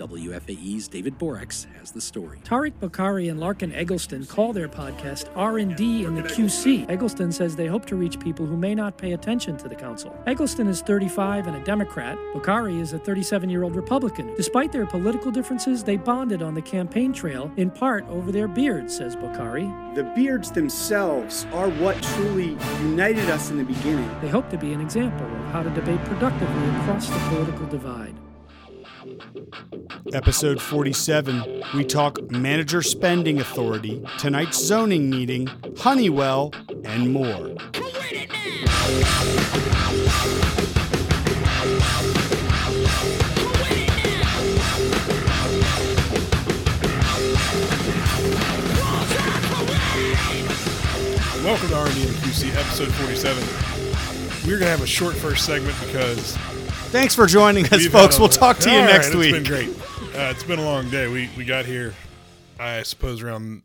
WFAE's David Boraks has the story. Tariq Bokhari and Larken Egleston call their podcast R&D in the QC. Egleston says they hope to reach people who may not pay attention to the council. Egleston is 35 and a Democrat. Bokhari is a 37-year-old Republican. Despite their political differences, they bonded on the campaign trail in part over their beards, says Bokhari. The beards themselves are what truly united us in the beginning. They hope to be an example of how to debate productively across the political divide. Episode 47, we talk manager spending authority, tonight's zoning meeting, Honeywell, and more. Welcome to R&D and QC, episode 47. We're going to have a short first segment because Thanks for joining us, we've folks. We'll talk to you right, next week. It's been great. Uh, it's been a long day. We we got here, I suppose, around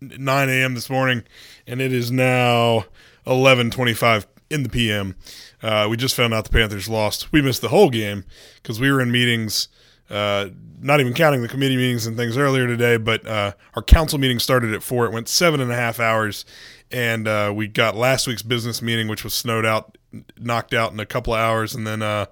9 a.m. this morning, and it is now 11:25 in the p.m. Uh, we just found out the Panthers lost. We missed the whole game because we were in meetings. Uh, not even counting the committee meetings and things earlier today, but uh, our council meeting started at four. It went seven and a half hours, and uh, we got last week's business meeting, which was snowed out, knocked out in a couple of hours, and then uh,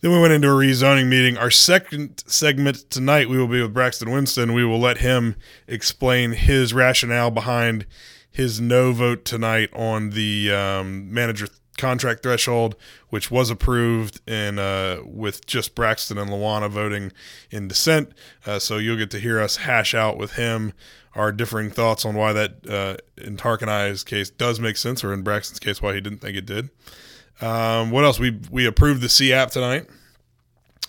then we went into a rezoning meeting. Our second segment tonight, we will be with Braxton Winston. We will let him explain his rationale behind his no vote tonight on the um, manager contract threshold, which was approved, and uh, with just Braxton and LaWana voting in dissent. Uh, so you'll get to hear us hash out with him our differing thoughts on why that, uh, in Tark and I's case, does make sense, or in Braxton's case, why he didn't think it did. Um, what else? We we approved the C app tonight.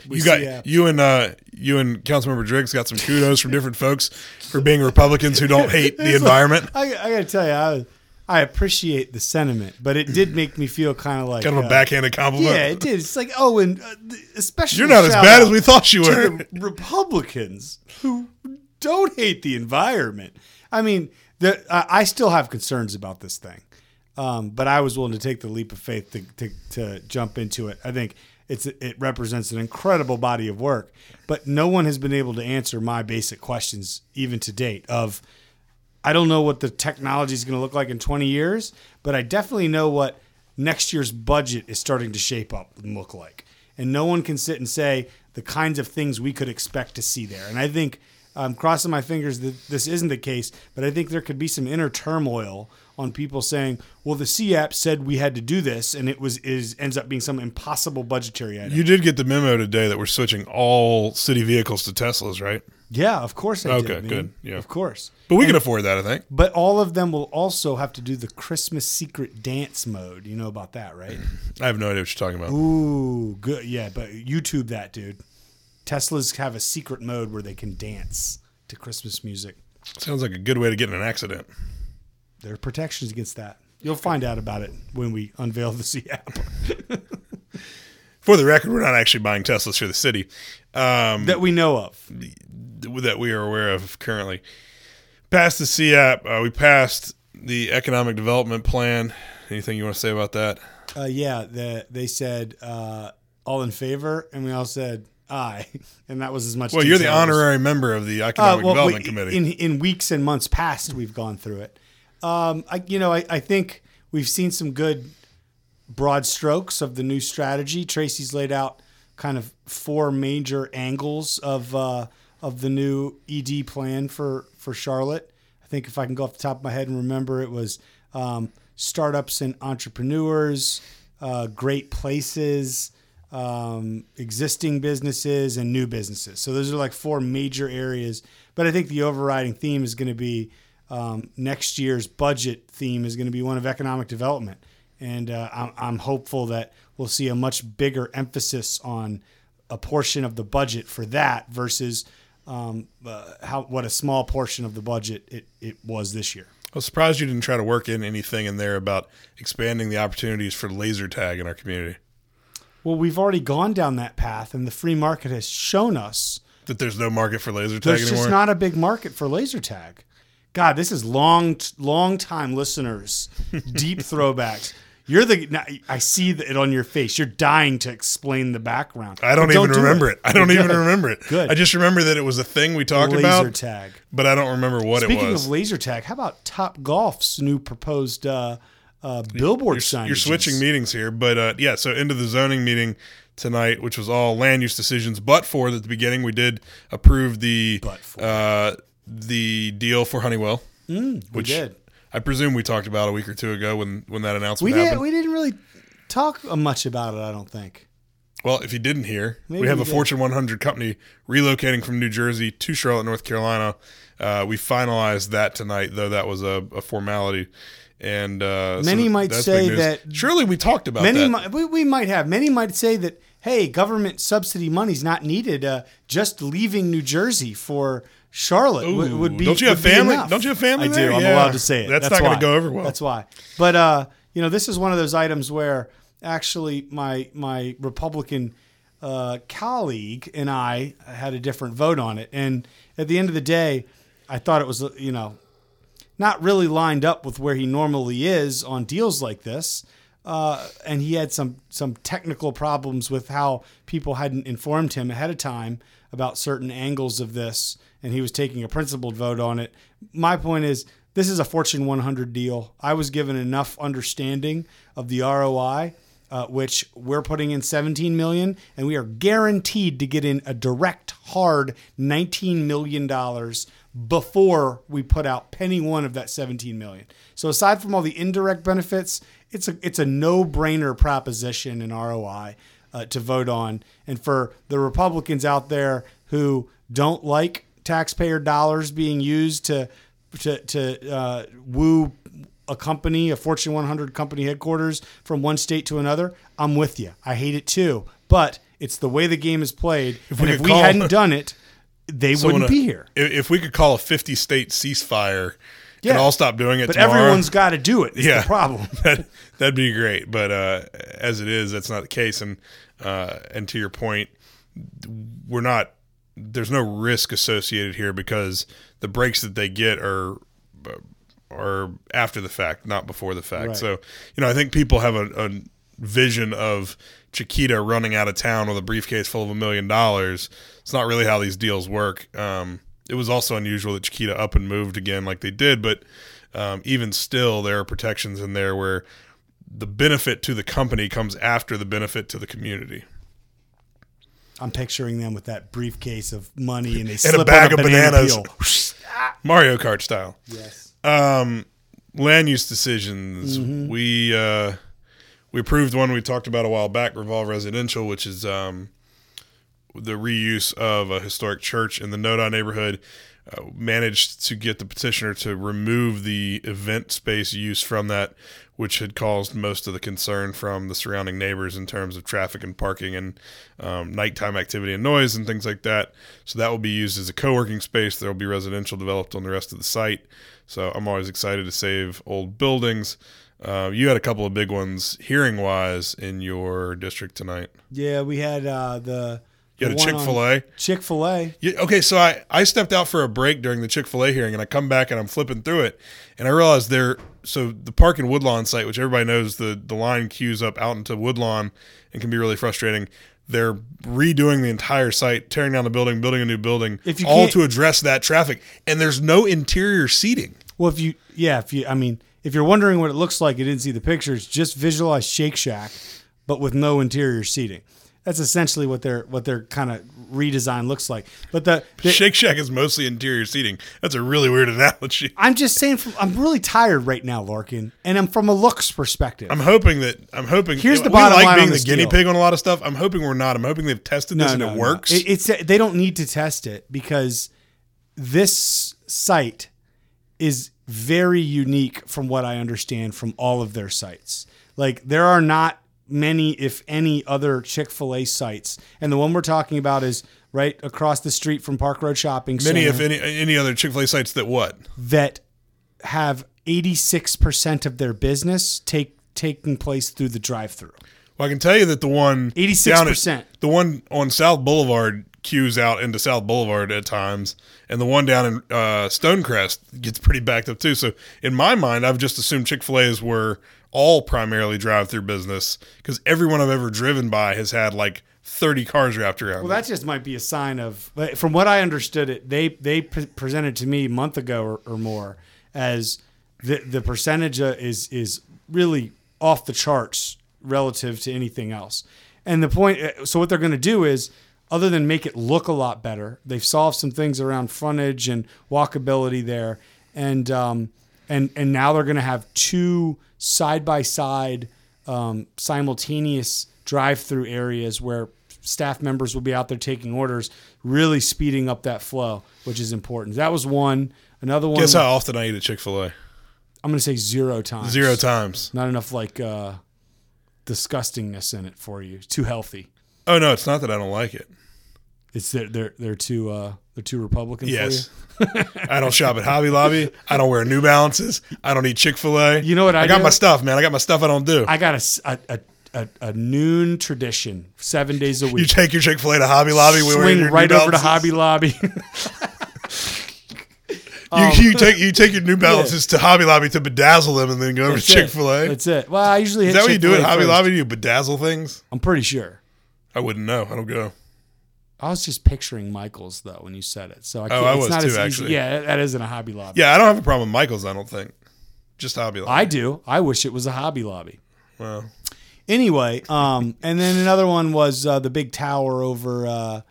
We you got C-app. you and uh, you and Councilmember Driggs got some kudos from different folks for being Republicans who don't hate the environment. I, I got to tell you, I, I appreciate the sentiment, but it did make me feel kind of like Kind of a uh, backhanded compliment. Yeah, it did. It's like, oh, and uh, especially You're not as bad as we thought you were. Republicans who don't hate the environment. I mean, the, I I still have concerns about this thing, um, but I was willing to take the leap of faith to, to, to jump into it. I think it's it represents an incredible body of work, but no one has been able to answer my basic questions even to date. Of I don't know what the technology is going to look like in 20 years, but I definitely know what next year's budget is starting to shape up and look like. And no one can sit and say the kinds of things we could expect to see there. And I think I'm crossing my fingers that this isn't the case, but I think there could be some inner turmoil on people saying, "Well, the CAP said we had to do this, and it was is ends up being some impossible budgetary item." You did get the memo today that we're switching all city vehicles to Teslas, right? yeah, of course I Okay, did. good. Yeah. of course. But we can afford that, I think. But all of them will also have to do the Christmas secret dance mode. You know about that, right? I have no idea what you're talking about. Ooh, good. Yeah, but YouTube that, dude. Teslas have a secret mode where they can dance to Christmas music. Sounds like a good way to get in an accident. There are protections against that. You'll find out about it when we unveil the C app For the record, we're not actually buying Teslas for the city um, that we know of. that we are aware of currently. Passed the CAP. Uh, we passed the economic development plan. Anything you want to say about that? Uh, yeah, the, they said uh, all in favor, and we all said aye, and that was as much. Well, you're the honorary member of the Uh, economic well, development we- committee. In in weeks and months past, we've gone through it. Um, I, you know, I, I think we've seen some good broad strokes of the new strategy. Tracy's laid out kind of four major angles of uh, of the new ED plan for for Charlotte. I think if I can go off the top of my head and remember, it was um, startups and entrepreneurs, uh, great places, um, existing businesses, and new businesses. So those are like four major areas. But I think the overriding theme is going to be um, next year's budget theme is going to be one of economic development, and uh, I'm, I'm hopeful that we'll see a much bigger emphasis on a portion of the budget for that versus um, uh, how what a small portion of the budget it, it was this year. I was surprised you didn't try to work in anything in there about expanding the opportunities for laser tag in our community. Well, we've already gone down that path, and the free market has shown us That there's no market for laser tag there's anymore. just not a big market for laser tag. God, this is long, long time listeners, deep throwbacks. You're the. I see it on your face. You're dying to explain the background. I don't But even do remember it. I don't Good. even remember it. Good. I just remember that it was a thing we talked Laser about, Laser tag. but I don't remember what Speaking it was. Speaking of laser tag, how about Topgolf's new proposed uh, uh, billboard sign? you're switching meetings here, but uh, yeah. So into the zoning meeting tonight, which was all land use decisions, but for at the beginning we did approve the But for. The deal for Honeywell, which did. I presume we talked about a week or two ago when when that We announcement did. We didn't really talk much about it. I don't think. Well, if you didn't hear, Maybe we have a did. Fortune 100 company relocating from New Jersey to Charlotte, North Carolina. Uh, we finalized that tonight, though that was a, a formality. And uh, so Many might that's say that- surely we talked about Many that. might, we, we might have. Many might say that hey, government subsidy money's not needed. Uh, just leaving New Jersey for Charlotte would, Ooh, would be. don't you have family- enough. don't you have family I do. there? I'm Yeah. allowed to say it. That's not gonna go over well. That's why. But uh, you know, this is one of those items where actually my my Republican uh, colleague and I had a different vote on it, and at the end of the day, I thought it was uh, you know not really lined up with where he normally is on deals like this. Uh, and he had some some technical problems with how people hadn't informed him ahead of time about certain angles of this, and he was taking a principled vote on it. My point is, this is a Fortune 100 deal. I was given enough understanding of the ROI, uh, which we're putting in 17 million, and we are guaranteed to get in a direct, hard 19 million dollars before we put out penny one of that 17 million. So aside from all the indirect benefits, it's a it's a no-brainer proposition in ROI uh, to vote on. And for the Republicans out there who don't like taxpayer dollars being used to to to uh, woo a company, a Fortune 100 company headquarters from one state to another, I'm with you. I hate it too, but it's the way the game is played. If and we if we hadn't done it, they So wouldn't a- be here. If we could call a 50 state ceasefire Yeah. and all stop doing it But tomorrow, everyone's got to do it. It's Yeah. the problem. that, that'd be great. But uh, as it is, that's not the case. And uh, and to your point, we're not. There's no risk associated here because the breaks that they get are are after the fact, not before the fact. Right. So you know, I think people have a, a vision of Chiquita running out of town with a briefcase full of a million dollars. It's not really how these deals work. Um, it was also unusual that Chiquita up and moved again like they did, but um, even still, there are protections in there where the benefit to the company comes after the benefit to the community. I'm picturing them with that briefcase of money and they And slip a bag on of banana bananas, peel. Mario Kart style. Yes. Um, land use decisions. Mm-hmm. We uh, we approved one we talked about a while back, Revolve Residential, which is um, the reuse of a historic church in the NoDa neighborhood. Uh, managed to get the petitioner to remove the event space use from that, which had caused most of the concern from the surrounding neighbors in terms of traffic and parking and um, nighttime activity and noise and things like that. So that will be used as a co-working space. There will be residential developed on the rest of the site. So I'm always excited to save old buildings. Uh, you had a couple of big ones hearing wise in your district tonight. Yeah, we had uh, the. You had a Chick Fil A. Chick Fil A. Yeah, okay, so I, I stepped out for a break during the Chick Fil A hearing, and I come back and I'm flipping through it, and I realized there. So the Park and Woodlawn site, which everybody knows, the the line queues up out into Woodlawn and can be really frustrating. They're redoing the entire site, tearing down the building, building a new building, If you all to address that traffic. And there's no interior seating. Well, if you, yeah, if you, I mean, if you're wondering what it looks like, you didn't see the pictures. Just visualize Shake Shack, but with no interior seating. That's essentially what their what their kind of redesign looks like. But the, the Shake Shack is mostly interior seating. That's a really weird analogy. I'm just saying, from, I'm really tired right now, Larken, and I'm from a looks perspective. I'm hoping that I'm hoping. Here's the we bottom like line being on the guinea deal. pig on a lot of stuff. I'm hoping we're not. I'm hoping they've tested this and it works. It- it's they don't need to test it because this site is very unique from what I understand from all of their sites. Like there are not many, if any, other Chick Fil A sites, and the one we're talking about is right across the street from Park Road Shopping Center. Many, if any, any other Chick Fil A sites that what? that have 86% of their business take taking place through the drive-through. Well, I can tell you that the one 86%. at- the one on South Boulevard queues out into South Boulevard at times, and the one down in uh, Stonecrest gets pretty backed up too. So in my mind, I've just assumed Chick Fil A's were all primarily drive through business because everyone I've ever driven by has had like 30 cars wrapped around. Well, it. that just might be a sign of, from what I understood, it they they pre- presented to me a month ago or, or more as the the percentage uh, is is really off the charts relative to anything else. And the point, uh, so what they're going to do is, other than make it look a lot better, they've solved some things around frontage and walkability there, and um, and and now they're going to have two side by side um, simultaneous drive through areas where staff members will be out there taking orders, really speeding up that flow, which is important. That was one. Another one. Guess how often I eat at Chick fil A? I'm going to say zero times. Zero times. Not enough like uh, disgustingness in it for you. Too healthy. Oh, no, it's not that I don't like it. It's they're they're, they're too uh, they're too Republican Yes. for you. I don't shop at Hobby Lobby. I don't wear New Balances. I don't eat Chick fil A. You know what I got do? my stuff, man. I got my stuff I don't do. I got a a a noon tradition, seven days a week. you take your Chick fil A to Hobby Lobby. we Swing right over to Hobby Lobby. You, you take you take your New Balances to Hobby Lobby to bedazzle them, and then go over to That's. Chick Fil A. That's it. Well, I usually hit Is that what you do at Hobby first. Lobby? Do you bedazzle things? I'm pretty sure. I wouldn't know. I don't go. I was just picturing Michaels though when you said it, so I can't, Oh, I it's was not too, as easy. actually. Yeah, that isn't a Hobby Lobby. Yeah, I don't have a problem with Michaels. I don't think. Just Hobby Lobby. I do. I wish it was a Hobby Lobby. well, Anyway, um, and then another one was uh, the big tower over uh,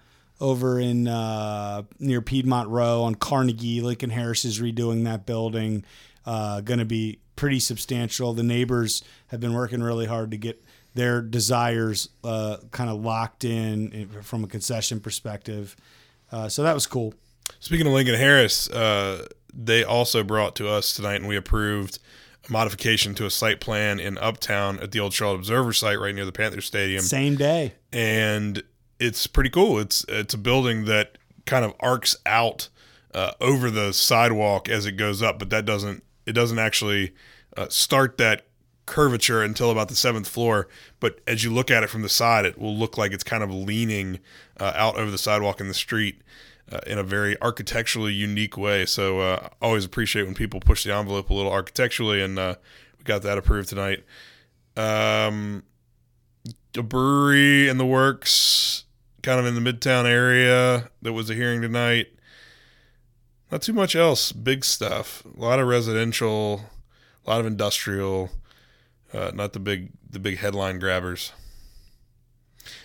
over in uh, near Piedmont Row on Carnegie. Lincoln Harris is redoing that building. Uh, going to be pretty substantial. The neighbors have been working really hard to get their desires uh, kind of locked in from a concession perspective. Uh, so that was cool. Speaking of Lincoln Harris, uh, they also brought to us tonight, and we approved a modification to a site plan in Uptown at the old Charlotte Observer site right near the Panther Stadium, Same day. and it's pretty cool. It's it's a building that kind of arcs out uh, over the sidewalk as it goes up, but that doesn't it doesn't actually uh, start that curvature until about the seventh floor. But as you look at it from the side, it will look like it's kind of leaning uh, out over the sidewalk in the street uh, in a very architecturally unique way. So uh, always appreciate when people push the envelope a little architecturally, and uh, we got that approved tonight. Um, a brewery in the works, kind of in the Midtown area. That was a hearing tonight. Not too much else. Big stuff. A lot of residential, a lot of industrial. Uh, not the big the big headline grabbers.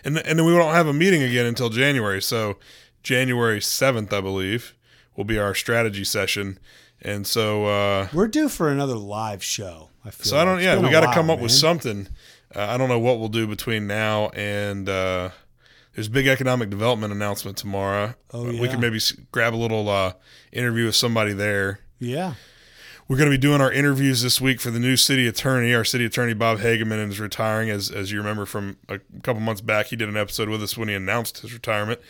And and then we won't have a meeting again until January. So January seventh, I believe, will be our strategy session. And so uh, We're due for another live show. I feel so I don't. It's Yeah, we got to come up with something. Uh, I don't know what we'll do between now and uh, there's a big economic development announcement tomorrow. Oh, Uh, yeah. We can maybe grab a little uh, interview with somebody there. Yeah. We're going to be doing our interviews this week for the new city attorney. Our city attorney Bob Hagemann is retiring, as as you remember from a couple months back. He did an episode with us when he announced his retirement.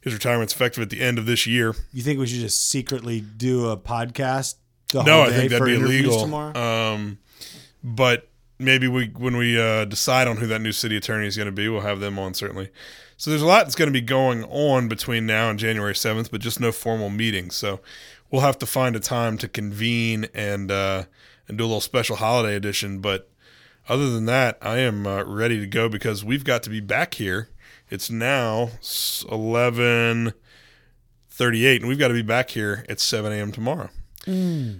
His retirement's effective at the end of this year. You think we should just secretly do a podcast? The No, I think that'd be illegal. tomorrow. Um, but maybe we, when we uh, decide on who that new city attorney is going to be, we'll have them on certainly. So there's a lot that's going to be going on between now and January 7th, but just no formal meetings. So we'll have to find a time to convene and uh, and do a little special holiday edition. But other than that, I am uh, ready to go because we've got to be back here. It's now eleven thirty-eight, and we've got to be back here at seven a.m. tomorrow.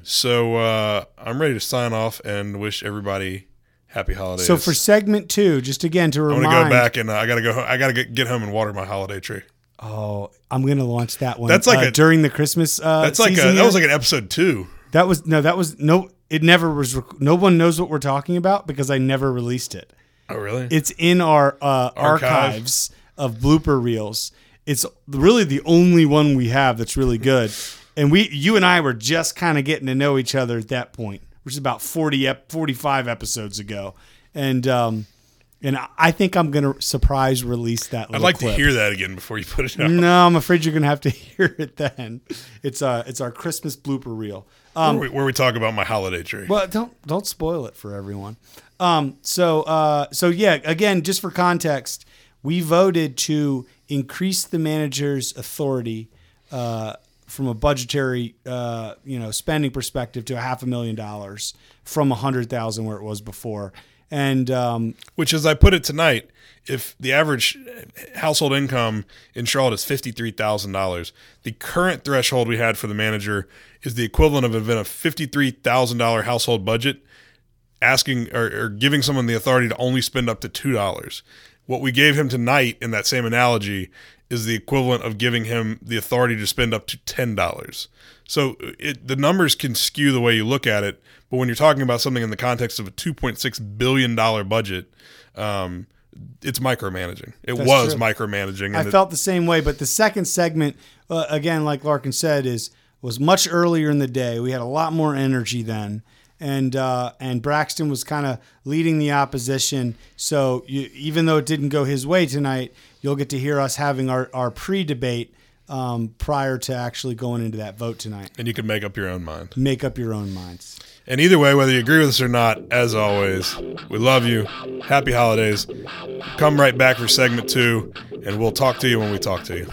So uh, I'm ready to sign off and wish everybody happy holidays. So for segment two, just again to remind, I'm gonna go back and uh, I gotta go. I gotta get, get home and water my holiday tree. Oh, I'm gonna launch that one. That's like uh, a- during the Christmas. Uh, That's like a, that was like an episode two. that was no, that was no. It never was. Rec- no one knows what we're talking about because I never released it. Oh really? It's in our uh, Archive. archives of blooper reels. It's really the only one we have that's really good. And we, you and I, were just kind of getting to know each other at that point, which is about 40, ep- 45 episodes ago. And um, and I think I'm gonna surprise release that. I'd like clip. to hear that again before you put it out. No, I'm afraid you're gonna have to hear it then. It's uh, it's our Christmas blooper reel. Um, where, we, where we talk about my holiday tree. well, don't don't spoil it for everyone. Um, so uh, so yeah, again, just for context, we voted to increase the manager's authority uh, from a budgetary uh, you know spending perspective to a half a million dollars from a hundred thousand where it was before. And um, Which, as I put it tonight, if the average household income in Charlotte is fifty three thousand dollars, the current threshold we had for the manager is the equivalent of a fifty three thousand dollar household budget, asking or, or giving someone the authority to only spend up to two dollars. What we gave him tonight in that same analogy is the equivalent of giving him the authority to spend up to ten dollars. So it, the numbers can skew the way you look at it, but when you're talking about something in the context of a 2.6 billion dollar budget, um, it's micromanaging. It That's was true. micromanaging. I it- felt the same way. But the second segment, uh, again, like Larkin said, is was much earlier in the day. We had a lot more energy then, and uh, and Braxton was kind of leading the opposition. So you, even though it didn't go his way tonight, you'll get to hear us having our our pre debate um, prior to actually going into that vote tonight. and you can make up your own mind. Make up your own minds. And either way, whether you agree with us or not, as always, we love you. Happy holidays. Come right back for segment two, and we'll talk to you when we talk to you.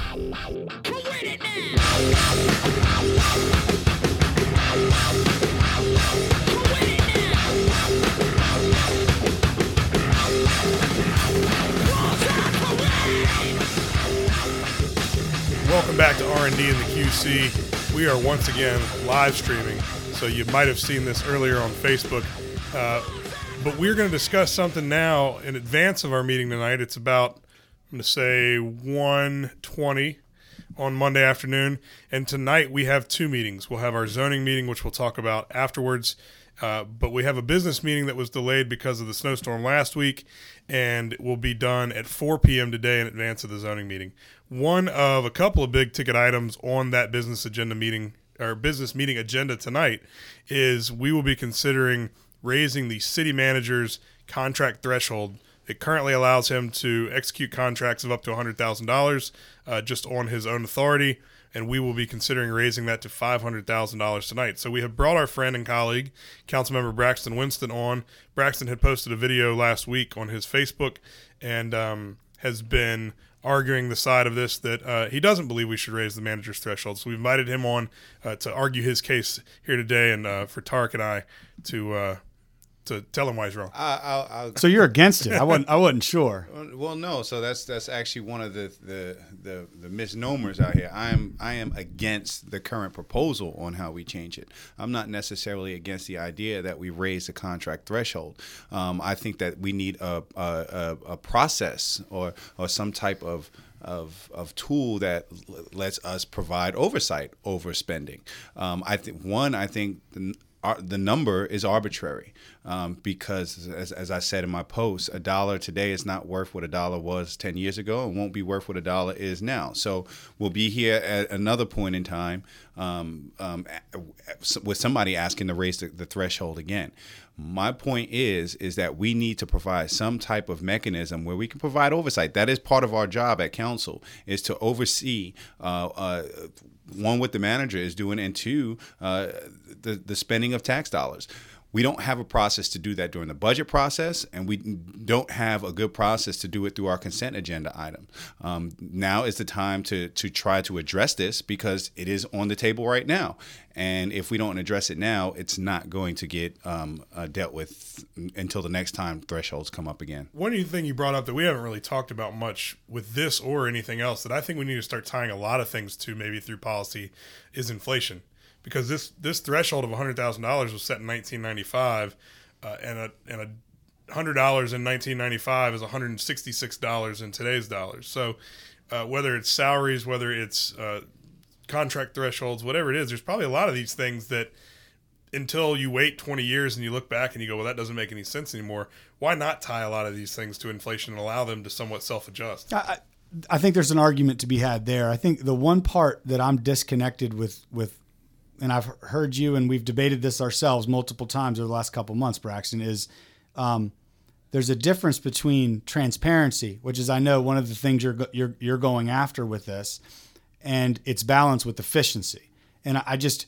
Welcome back to R&D in the QC. We are once again live streaming, so you might have seen this earlier on Facebook. Uh, but we're going to discuss something now in advance of our meeting tonight. It's about I'm going to say 1:20 on Monday afternoon, and tonight we have two meetings. We'll have our zoning meeting, which we'll talk about afterwards. Uh, but we have a business meeting that was delayed because of the snowstorm last week, and will be done at 4 p.m. today in advance of the zoning meeting. One of a couple of big ticket items on that business agenda meeting or business meeting agenda tonight is we will be considering raising the city manager's contract threshold. It currently allows him to execute contracts of up to $100,000 uh, just on his own authority and we will be considering raising that to $500,000 tonight. So we have brought our friend and colleague, Councilmember Braxton Winston, on. Braxton had posted a video last week on his Facebook and um, has been arguing the side of this that uh, he doesn't believe we should raise the manager's threshold. So we invited him on uh, to argue his case here today, and uh, for Tariq and I to uh, to tell him why he's wrong. I, I'll, I'll, So you're against it? I wasn't. I wasn't sure. well, no. So that's that's actually one of the, the the the misnomers out here. I am I am against the current proposal on how we change it. I'm not necessarily against the idea that we raise the contract threshold. Um, I think that we need a a, a, a process or or some type of of, of tool that l- lets us provide oversight over spending. Um, I think one, I think the, the number is arbitrary um, because, as, as I said in my post, a dollar today is not worth what a dollar was 10 years ago and won't be worth what a dollar is now. So we'll be here at another point in time um, um, with somebody asking to raise the, the threshold again. My point is is that we need to provide some type of mechanism where we can provide oversight. That is part of our job at council is to oversee uh, uh, one what the manager is doing, and two uh, the the spending of tax dollars. We don't have a process to do that during the budget process, and we don't have a good process to do it through our consent agenda item. Um, now is the time to to try to address this because it is on the table right now, and if we don't address it now, it's not going to get um, uh, dealt with until the next time thresholds come up again. One thing you brought up that we haven't really talked about much with this or anything else that I think we need to start tying a lot of things to maybe through policy is inflation. Because this this threshold of hundred thousand dollars was set in 1995, uh, and a and a hundred dollars in 1995 is 166 dollars in today's dollars. So uh, whether it's salaries, whether it's uh, contract thresholds, whatever it is, there's probably a lot of these things that until you wait 20 years and you look back and you go, well, that doesn't make any sense anymore. Why not tie a lot of these things to inflation and allow them to somewhat self adjust? I, think there's an argument to be had there. I think the one part that I'm disconnected with with and I've heard you and we've debated this ourselves multiple times over the last couple months, Braxton, is um, there's a difference between transparency, which is I know one of the things you're you're you're going after with this, and its balance with efficiency. And I, just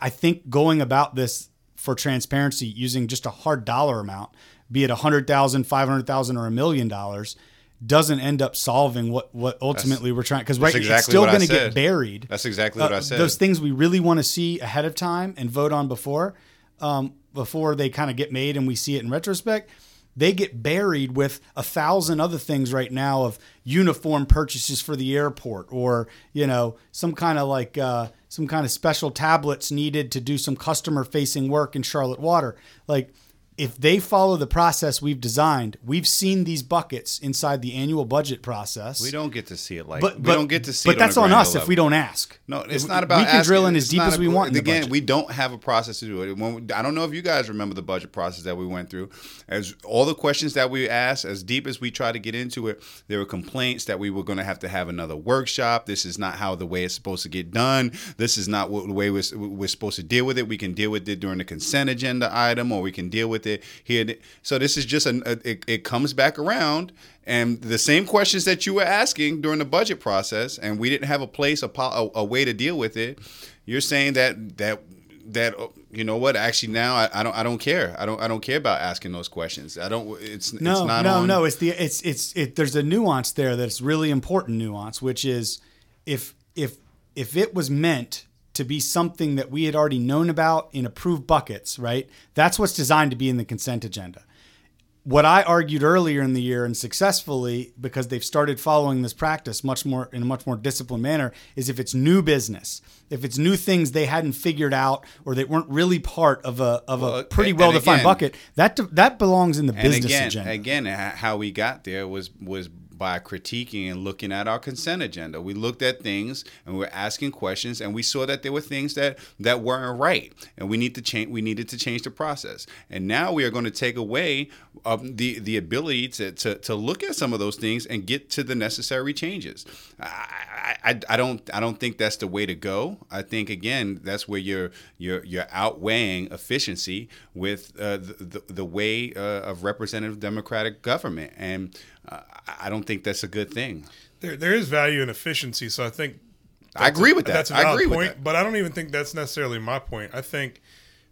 I think going about this for transparency using just a hard dollar amount, be it a hundred thousand, five hundred thousand, or a million dollars, doesn't end up solving what what ultimately we're trying because right that's it's still going to get buried. That's exactly what Uh, I said. Those things we really want to see ahead of time and vote on before, um, before they kind of get made and we see it in retrospect, they get buried with a thousand other things right now of uniform purchases for the airport or you know some kind of like uh, some kind of special tablets needed to do some customer facing work in Charlotte Water. Like if they follow the process we've designed, we've seen these buckets inside the annual budget process. we don't get to see it like but, we but don't get to see But that's on, on us granular if we don't ask. No, it's If- not about. We can asking- drill in as deep as a- we want. In Again, we don't have a process to do it. When, I don't know if you guys remember the budget process that we went through. As all the questions that we asked, as deep as we tried to get into it, there were complaints that we were going to have to have another workshop. This is not how the way it's supposed to get done. This is not what the way we're, we're supposed to deal with it. We can deal with it during the consent agenda item, or we can deal with it here. So this is just an, a, it, it comes back around. And the same questions that you were asking during the budget process, and we didn't have a place, a, a, a way to deal with it. You're saying that that that uh, you know what? Actually, now I, I don't I don't care. I don't I don't care about asking those questions. I don't. It's No, it's not no, on, no. It's the it's it's it. There's a nuance there that's really important nuance, which is if if if it was meant to be something that we had already known about in approved buckets, right? That's what's designed to be in the consent agenda. What I argued earlier in the year and successfully because they've started following this practice much more in a much more disciplined manner is if it's new business, if it's new things they hadn't figured out or they weren't really part of a of Well, a pretty well defined bucket, that that belongs in the And business again, agenda. again, how we got there was was by critiquing and looking at our consent agenda. We looked at things and we were asking questions, and we saw that there were things that that weren't right, and we need to change. We needed to change the process. And now we are going to take away um, the the ability to, to to look at some of those things and get to the necessary changes. I, I, I don't I don't think that's the way to go. I think again that's where you're you're you're outweighing efficiency with uh, the, the the way uh, of representative democratic government, and uh, I don't think that's a good thing. There, there is value in efficiency, so I think I agree with that. That's a I agree with point, that. but I don't even think that's necessarily my point. I think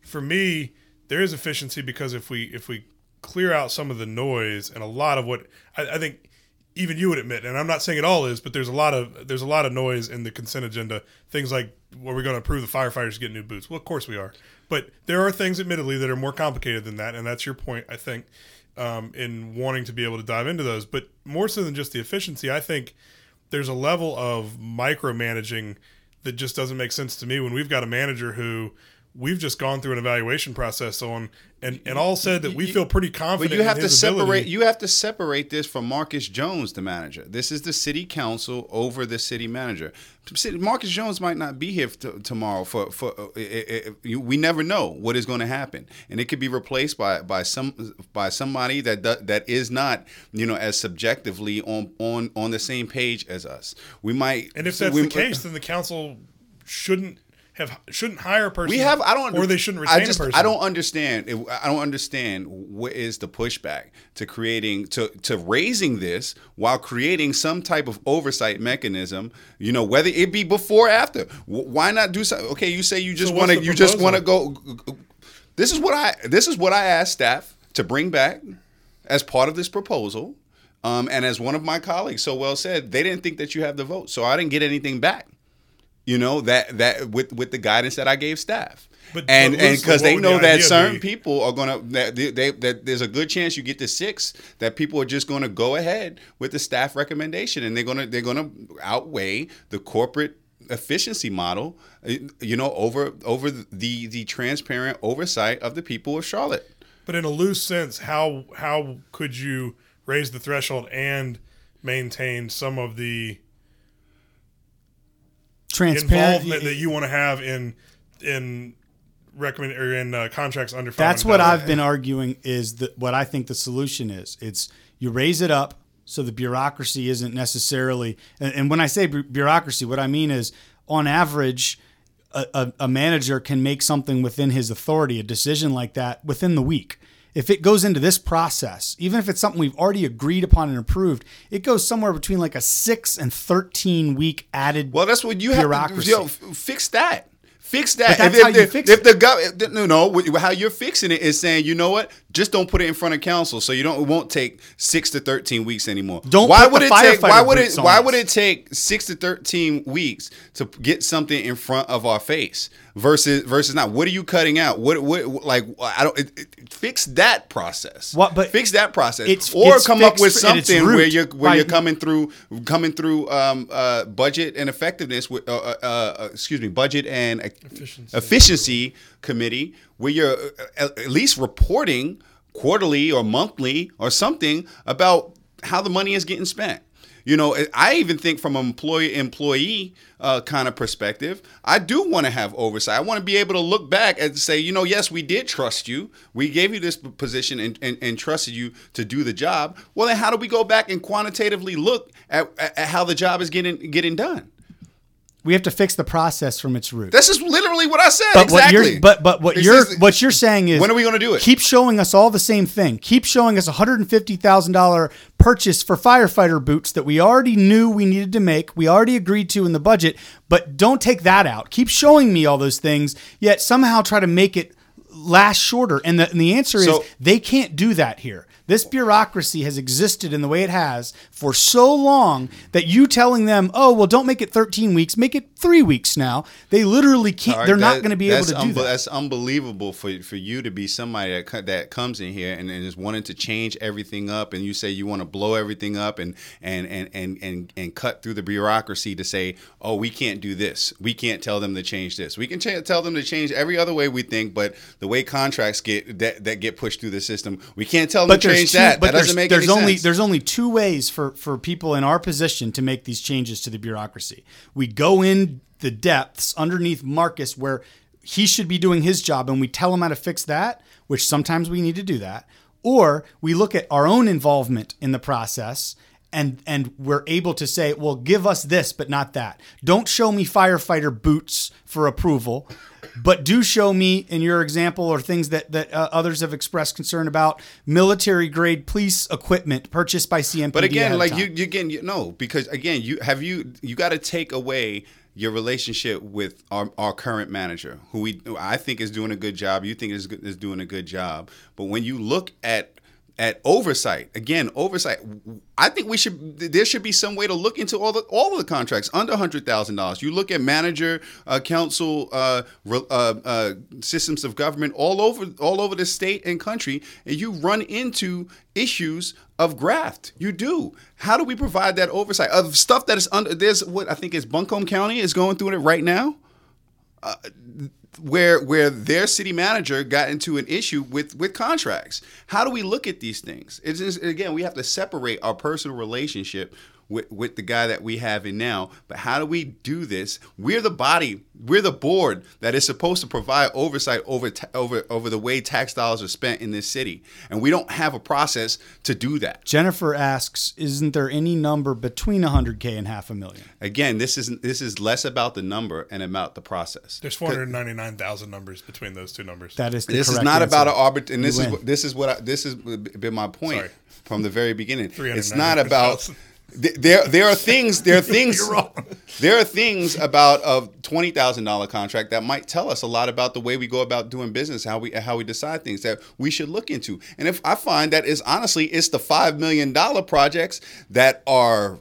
for me, there is efficiency because if we if we clear out some of the noise and a lot of what I, I think even you would admit, and I'm not saying it all is, but there's a lot of there's a lot of noise in the consent agenda. Things like were we going to approve the firefighters to get new boots? Well, of course we are, but there are things, admittedly, that are more complicated than that, and that's your point, I think, um, in wanting to be able to dive into those. But more so than just the efficiency, I think there's a level of micromanaging that just doesn't make sense to me when we've got a manager who we've just gone through an evaluation process on and, and all said that we feel pretty confident But you have to separate. ability. You have to separate this from Marcus Jones, the manager. This is the city council over the city manager. Marcus Jones might not be here t- tomorrow. For for uh, uh, you- we never know what is going to happen, and it could be replaced by by some by somebody that do- that is not you know as subjectively on on on the same page as us. We might. and if that's we- the case, then the council shouldn't have shouldn't hire a person. we have I don't or they shouldn't I retain just a person. I don't understand I don't understand what is the pushback to creating to to raising this while creating some type of oversight mechanism you know whether it be before or after why not do something okay you say you just So want to you just want to go this is what I this is what I asked staff to bring back as part of this proposal um, and as one of my colleagues so well said they didn't think that you have the vote so I didn't get anything back you know that that with with the guidance that I gave staff. But- and but and because they know the that certain be? people are gonna that they, they that there's a good chance you get to six that people are just gonna go ahead with the staff recommendation and they're gonna they're gonna outweigh the corporate efficiency model uh, you know over over the the transparent oversight of the people of Charlotte. But in a loose sense, how how could you raise the threshold and maintain some of the Transparent. involvement that you want to have in in recommend or in uh, contracts under. That's what I've been arguing is that what I think the solution is. It's you raise it up so the bureaucracy isn't necessarily. And, and when I say bu- bureaucracy, what I mean is on average, a, a, a manager can make something within his authority, a decision like that within the week. If it goes into this process, even if it's something we've already agreed upon and approved, it goes somewhere between like a six and thirteen week added. Well, that's what you have to bureaucracy. you know, fix that. Fix that. But that's if, how if you the, fix if it. the gov- no, no, how you're fixing it is saying, you know what? Just don't put it in front of council, so you don't. It won't take six to thirteen weeks anymore. Don't Why put would the it take? Why would it? Why us. would it take six to thirteen weeks to get something in front of our face versus versus not? What are you cutting out? What what like? I don't it, it- fix that process. What- but fix that process, it's- or it's come up with something where you're where by- you're coming through coming through um, uh, budget and effectiveness with uh, uh, uh, excuse me budget and efficiency, committee where you're uh, at least reporting quarterly or monthly or something about how the money is getting spent. You know, I even think from an employee employee uh, kind of perspective, I do want to have oversight. I want to be able to look back and say, you know, yes, we did trust you. We gave you this position and, and, and trusted you to do the job. Well, then how do we go back and quantitatively look at, at how the job is getting getting done? We have to fix the process from its root. This is literally what I said. but exactly. what you're but but what you're what you're saying is When are we gonna do it? Keep showing us all the same thing. Keep showing us a hundred and fifty thousand dollar purchase for firefighter boots that we already knew we needed to make. We already agreed to in the budget, but don't take that out. Keep showing me all those things, yet somehow try to make it last shorter. And the and the answer So- is they can't do that here. This bureaucracy has existed in the way it has for so long that you telling them, "Oh, well, don't make it 13 weeks, make it three weeks now." They literally can't. Right, they're not going to be able to do that. That's unbelievable for for you to be somebody that that comes in here and, and is wanting to change everything up, and you say you want to blow everything up and and and and and and cut through the bureaucracy to say, oh, we can't do this. We can't tell them to change this. We can cha- tell them to change every other way we think, but the way contracts get that that get pushed through the system, we can't tell them but to there's change two, that. but That there's, there's only sense. there's only two ways for for people in our position to make these changes to the bureaucracy. We go in the depths underneath Marcus where he should be doing his job and we tell him how to fix that, which sometimes we need to do that. Or we look at our own involvement in the process and and we're able to say, well, give us this, but not that. Don't show me firefighter boots for approval, but do show me in your example or things that that uh, others have expressed concern about military grade police equipment purchased by CMPD. But again, like you, you again, you no, because again, you have you you got to take away your relationship with our, our current manager, who we who I think is doing a good job. You think is is doing a good job, but when you look at at oversight. Again oversight i think we should there should be some way to look into all the all of the contracts under $100000 you look at manager uh, council uh, uh, uh, systems of government all over all over the state and country and you run into issues of graft. You do. How do we provide that oversight? Of stuff that is under there's what i think is buncombe county is going through it right now where where their city manager got into an issue with with contracts. How do we look at these things? It's just, again, we have to separate our personal relationship with with the guy that we have in now. But how do we do this? We're the body, we're the board that is supposed to provide oversight over ta- over over the way tax dollars are spent in this city, and we don't have a process to do that. Jennifer asks, "Isn't there any number between 100k and half a million? Again, this is this is less about the number and about the process. There's 499,000 numbers between those two numbers. That is the this is not answer. about an arbit and this You is win. what this is what I, this has been my point Sorry. from the very beginning it's not about 399,000. Th- there there are things there are things there are things about a twenty thousand dollar contract that might tell us a lot about the way we go about doing business how we how we decide things that we should look into. And if I find that is honestly it's the five million dollar projects that are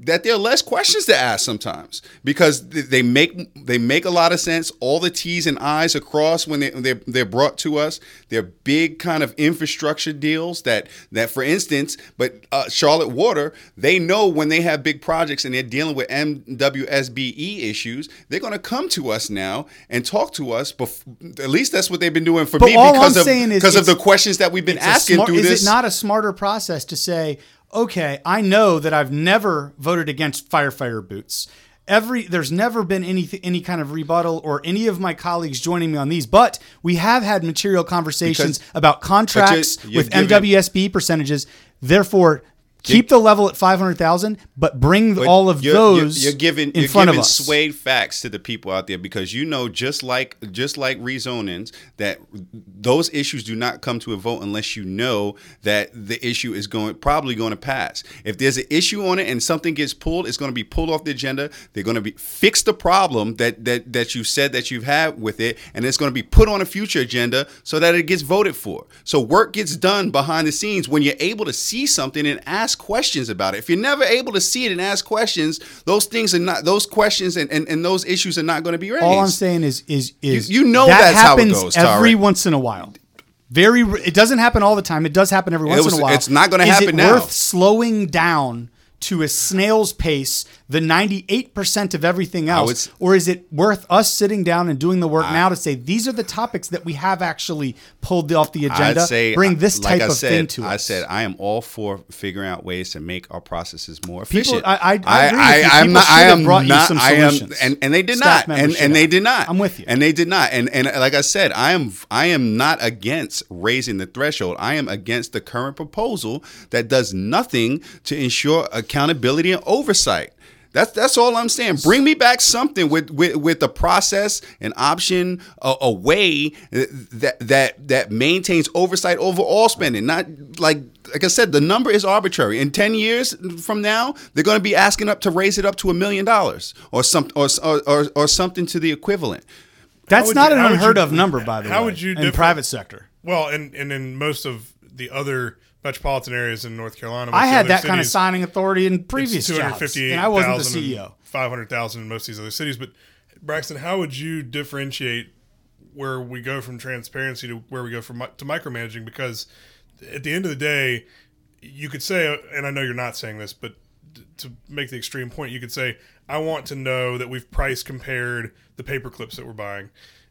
that there are less questions to ask sometimes because they make they make a lot of sense. All the T's and I's across when they they're, they're brought to us. They're big kind of infrastructure deals that that for instance, but uh, Charlotte Water they know when they have big projects and they're dealing with MWSBE issues, they're going to come to us now and talk to us. Bef- at least that's what they've been doing for But me because I'm of because of the questions that we've been asking smart- through is this. it not a smarter process to say, okay, I know that I've never voted against firefighter boots. Every there's never been any any kind of rebuttal or any of my colleagues joining me on these, but we have had material conversations Because- about contracts you- with given- MWSB percentages. Therefore, keep the level at five hundred thousand, but bring But all of you're, those You're, you're giving in you're front giving of us. swayed facts to the people out there because you know just like just like rezonings that those issues do not come to a vote unless you know that the issue is going probably going to pass. If there's an issue on it and something gets pulled, it's going to be pulled off the agenda. They're going to be fix the problem that that that you said that you've had with it, and it's going to be put on a future agenda so that it gets voted for. So work gets done behind the scenes when you're able to see something and ask questions about it. If you're never able to see it and ask questions, those things are not those questions and, and, and those issues are not going to be raised. All I'm saying is is is you know that that's how it happens goes, every once in a while. Very, it doesn't happen all the time. It does happen every once was- in a while. it's not gonna Is happen it now. Worth slowing down to a snail's pace the 98% of everything oh, else, it's- or is it worth us sitting down and doing the work now to say these are the topics that we have actually pulled off the agenda? Say bring this like type I of said, thing to I us. I said I am all for figuring out ways to make our processes more People- efficient. I- I- I agree with you. am not. I am brought you not. some I am, and and they did Staff not, and and they did not. I'm with you. And they did not. And and like I said, I am I am not against raising the threshold. I am against the current proposal that does nothing to ensure accountability and oversight. That's that's all I'm saying. Bring me back something with with with a process, an option, a, a way that that that maintains oversight over all spending. Not like like I said, the number is arbitrary. In ten years from now, they're going to be asking up to raise it up to a million dollars or some or, or or or something to the equivalent. That's not you- an unheard you- of number, by the how way. would you in differ- private sector? Well, and and in most of the other metropolitan areas in North Carolina, I had that kind of signing authority in previous jobs, 258,000 and I wasn't the CEO. 500,000 in most of these other cities. But Braxton, how would you differentiate where we go from transparency to where we go from to micromanaging? Because at the end of the day, you could say, and I know you're not saying this, but to make the extreme point, you could say, I want to know that we've price compared the paper clips that we're buying.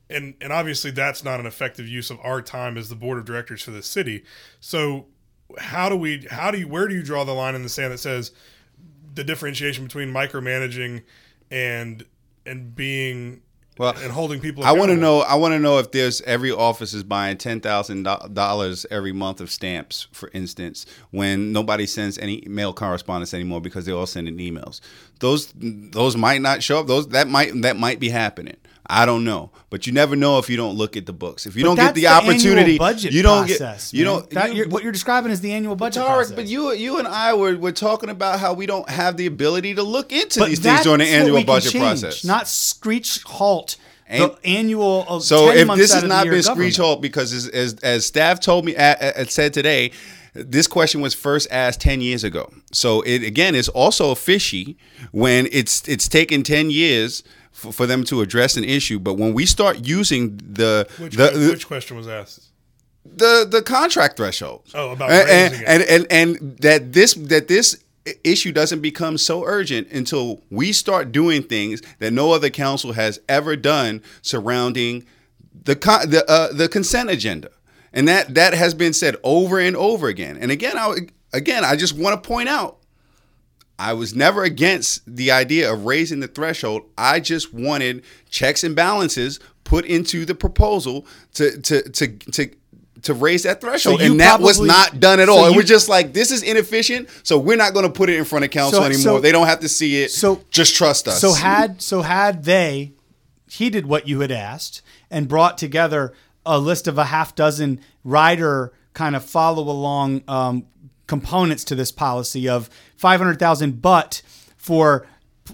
And, and obviously that's not an effective use of our time as the board of directors for this city. So how do we how do you where do you draw the line in the sand that says the differentiation between micromanaging and and being Well, and holding people I want to know. I want to know if there's every office is buying ten thousand dollars every month of stamps, for instance, when nobody sends any mail correspondence anymore because they're all sending emails. Those those might not show up. Those that might that might be happening. I don't know, but you never know if you don't look at the books. If you But don't get that's the opportunity, budget you don't process, get you man. don't. That- you- you're- what you're describing is the annual budget Tariq, process. but you you and I were, were talking about how we don't have the ability to look into But these things during the annual budget change, process. not screech halt And- the annual. Of So 10 if this has not been screech halt because as, as, as staff told me uh, said today, this question was first asked ten years ago. So it again is also fishy when it's it's taken ten years for, for them to address an issue. But when we start using the which, the, que- which question was asked. the the contract threshold. Oh, about and, and, and and that this that this issue doesn't become so urgent until we start doing things that no other council has ever done surrounding the con- the uh, the consent agenda. And that that has been said over and over again. And again, I again I just want to point out I was never against the idea of raising the threshold. I just wanted checks and balances put into the proposal to to to to to raise that threshold, you and that was not done at so all. it was just like this is inefficient, so we're not going to put it in front of council So- anymore. so- they don't have to see it. so- just trust us. So had so had they heeded what you had asked and brought together a list of a half dozen rider kind of follow along um, components to this policy of five hundred thousand, but for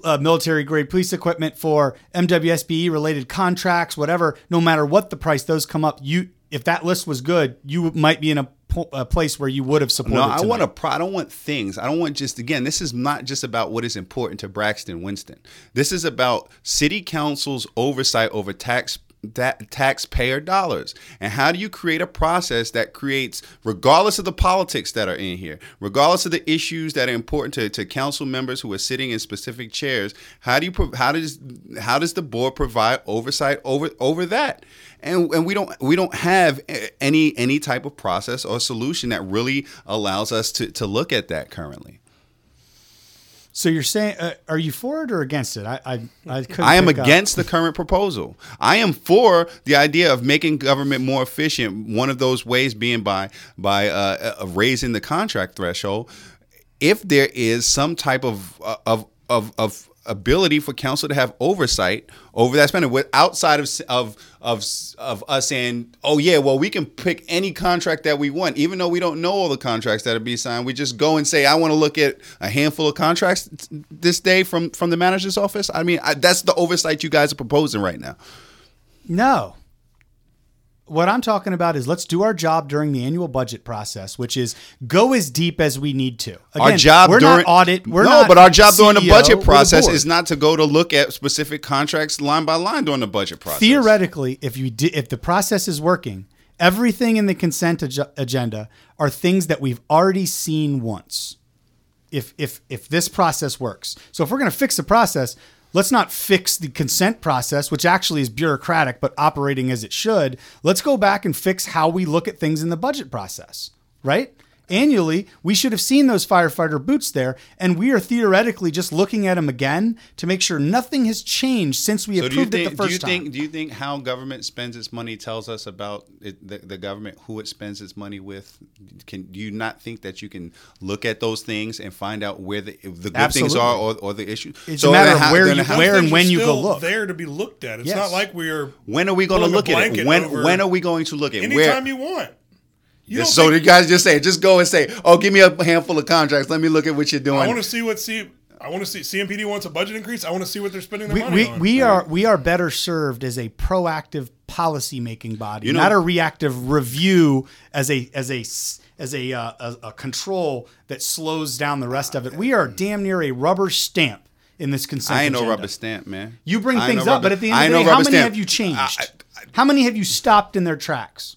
uh, military grade police equipment for MWSBE related contracts, whatever. No matter what the price, those come up. You if that list was good, you might be in a, po- a place where you would have supported. No, I tonight. want a pro. I don't want things. I don't want just again. This is not just about what is important to Braxton Winston. This is about city council's oversight over tax that taxpayer dollars and how do you create a process that creates regardless of the politics that are in here regardless of the issues that are important to, to council members who are sitting in specific chairs how do you how does how does the board provide oversight over over that and and we don't we don't have any any type of process or solution that really allows us to to look at that currently. So you're saying, uh, are you for it or against it? I I, I, couldn't I am pick up. against the current proposal. I am for the idea of making government more efficient. One of those ways being by by uh, uh, raising the contract threshold. if there is some type of uh, of of of ability for council to have oversight over that spending with outside of of of of us saying, "Oh yeah, well we can pick any contract that we want, even though we don't know all the contracts that are being signed. We just go and say, "I want to look at a handful of contracts this day from from the manager's office." I mean, I, that's the oversight you guys are proposing right now. No. What I'm talking about is let's do our job during the annual budget process, which is go as deep as we need to. our Again, job we're during not audit. We're no, not but our job during the budget we're the process is not to go to look at specific contracts line by line during the budget process. theoretically, if you di- if the process is working, everything in the consent ag- agenda are things that we've already seen once. If if if this process works, so if we're going to fix the process, let's not fix the consent process, which actually is bureaucratic but operating as it should. Let's go back and fix how we look at things in the budget process, right? Annually, we should have seen those firefighter boots there, and we are theoretically just looking at them again to make sure nothing has changed since we So do you approved it think? the Do first you time. think? Do you think how government spends its money tells us about it, the, the government who it spends its money with? Can do you not think that you can look at those things and find out where the the good things are or, or the issues? It's a matter then of how- where you- how- where and when you go look. there to be looked at. It's Yes. not like we're When are we going to look at it? When when are we going to look at it? anytime Where? you want. You Just so think- you guys just say, just go and say, oh, give me a handful of contracts. Let me look at what you're doing. I want to see what see. I want to see CMPD wants a budget increase. I want to see what they're spending their we, money we, on. we are we are better served as a proactive policy making body, You know- not a reactive review as a as a as a, uh, a a control that slows down the rest of it. We are damn near a rubber stamp in this consent. I ain't no rubber stamp, man. You bring I things no up, rubber- but at the end of ain't the no day, how many stamp. have you changed? I- I- how many have you stopped in their tracks?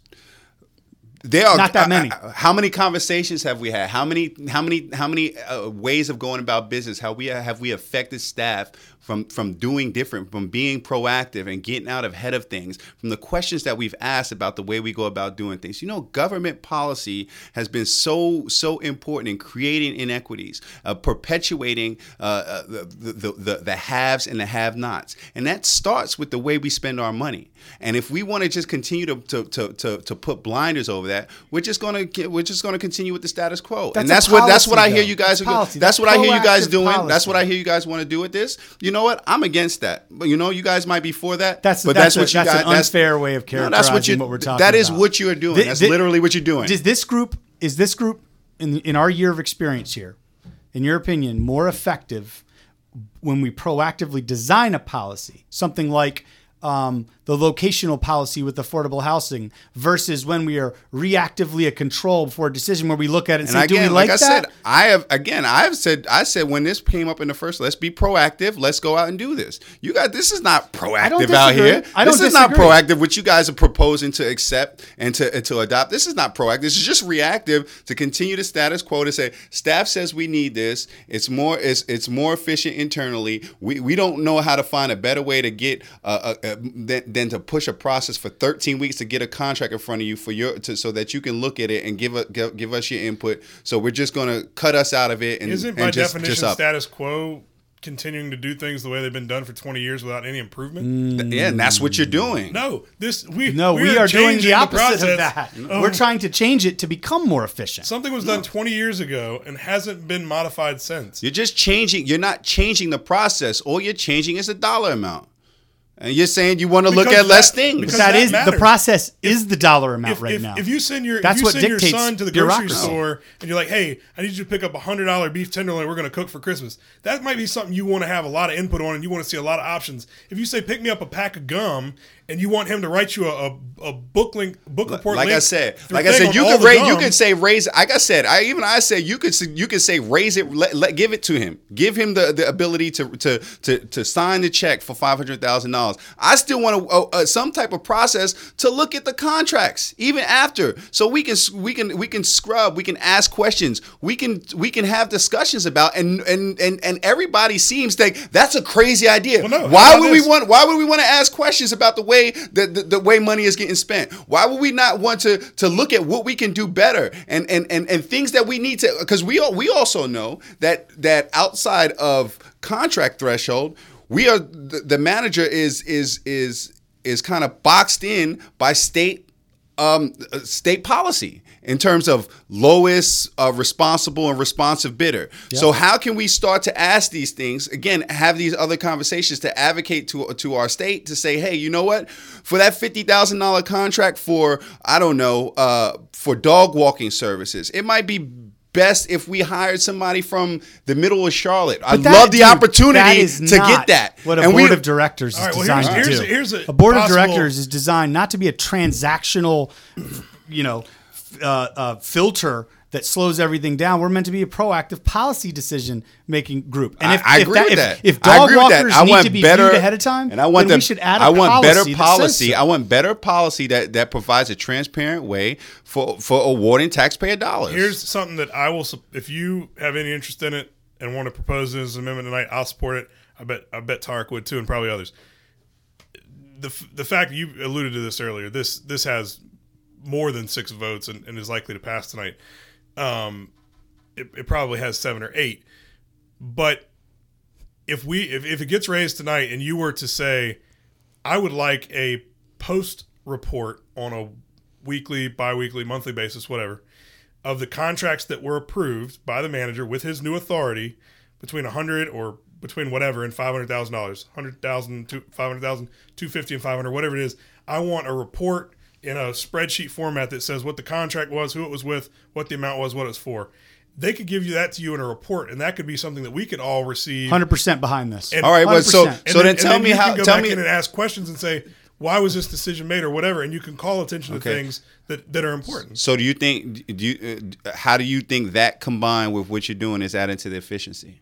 There are Not that many. uh, uh, how many conversations have we had? How many? How many? How many uh, ways of going about business? How we have we affected staff from from doing different, from being proactive and getting out ahead of things, from the questions that we've asked about the way we go about doing things. You know, government policy has been so so important in creating inequities, uh, perpetuating uh, uh, the, the, the the haves and the have-nots, and that starts with the way we spend our money. And if we want to just continue to, to, to, to, to put blinders over that, we're just gonna we're just gonna continue with the status quo. That's and that's what that's what I hear though. you guys are. policy. That's what I hear you guys doing. That's what I hear you guys want to do with this. You know what? I'm against that. But you know, you guys might be for that. That's but that's, that's, a- what you that's guys. an that's- unfair way of No, characterizing that's what you. what we're talking That is about. what you are doing. That's literally what you're doing. Is this group is this group in in our year of experience here, in your opinion, more effective when we proactively design a policy, something like um, the locational policy with affordable housing, versus when we are reactively a control for a decision where we look at it and, And say, again, "Do we like, I that?" said, I have again, I have said, I said when this came up in the first, let's be proactive. Let's go out and do this. You guys, this is not proactive out here. I don't this is not proactive. What you guys are proposing to accept and to to adopt. This is not proactive. This is just reactive to continue the status quo. To say staff says we need this. It's more. It's it's more efficient internally. We we don't know how to find a better way to get a, uh, uh, than, than to push a process for 13 weeks to get a contract in front of you for your to, so that you can look at it and give, a, give give us your input. So we're just going to cut us out of it and, Isn't and by just, definition just up. status quo continuing to do things the way they've been done for 20 years without any improvement? yeah, and that's what you're doing. No, this we no, we, are are doing the opposite process of that. of- We're trying to change it to become more efficient. Something was done 20 years ago and hasn't been modified since. You're just changing. You're not changing the process. All you're changing is the dollar amount. And you're saying you want to look Because at less things. because that that is the matters. process is the dollar amount If, right if, now. if you send your That's if you send your son to the grocery store and you're like, hey, I need you to pick up a hundred dollar beef tenderloin we're going to cook for Christmas. That might be something you want to have a lot of input on and you want to see a lot of options. If you say pick me up a pack of gum and you want him to write you a, a, a book link book report, like I said, like I said, you can raise, you can say raise. Like I said, I even I said you could you could say raise it, let, let give it to him, give him the, the ability to to to to sign the check for five hundred thousand dollars. I still want to, uh, uh, some type of process to look at the contracts even after, so we can we can we can scrub, we can ask questions, we can we can have discussions about, and and and and everybody seems like that's a crazy idea. Well, no, why would we want? Why would we want to ask questions about the way the, the, the way money is getting spent? Why would we not want to to look at what we can do better and and and, and things that we need to? Because we all, we also know that that outside of contract threshold, we are the, the manager is is is is kind of boxed in by state um, state policy in terms of lowest uh, responsible and responsive bidder. So how can we start to ask these things again? Have these other conversations to advocate to to our state to say, hey, you know what? For that fifty thousand dollar contract for I don't know uh, for dog walking services, it might be. Best if we hired somebody from the middle of Charlotte. I that- love the dude, opportunity that is to not get that. What a And we- board of directors is All right, well, designed here's- to here's do. a- here's a a board of directors is designed not to be a transactional, you know, uh, uh, filter that slows everything down. We're meant to be a proactive policy decision making group. And if, I, I if agree with if, that. If I dog agree with that. walkers I need want to be better viewed ahead of time, and I want then them, we should add a I want policy better policy. so. I want better policy that that provides a transparent way for for awarding taxpayer dollars. Here's something that I will. sup- If you have any interest in it and want to propose this amendment tonight, I'll support it. I bet. I bet Tariq would too, and probably others. The the fact you alluded to this earlier. This this has more than six votes and, and is likely to pass tonight. Um, it, it probably has seven or eight. But if we if, if it gets raised tonight and you were to say, I would like a post report on a weekly, bi-weekly, monthly basis, whatever, of the contracts that were approved by the manager with his new authority between a hundred or between whatever and five hundred thousand dollars, hundred thousand to five hundred thousand, two fifty and five hundred, whatever it is. I want a report in a spreadsheet format that says what the contract was, who it was with, what the amount was, what it was for. They could give you that to you in a report, and that could be something that we could all receive. Hundred percent behind this. And- All right, but so so then, tell and me you how. can go Tell back me in and ask questions and say why was this decision made or whatever, and you can call attention to things that, that are important. So do you think? Do you, uh, how do you think that combined with what you're doing is adding to the efficiency?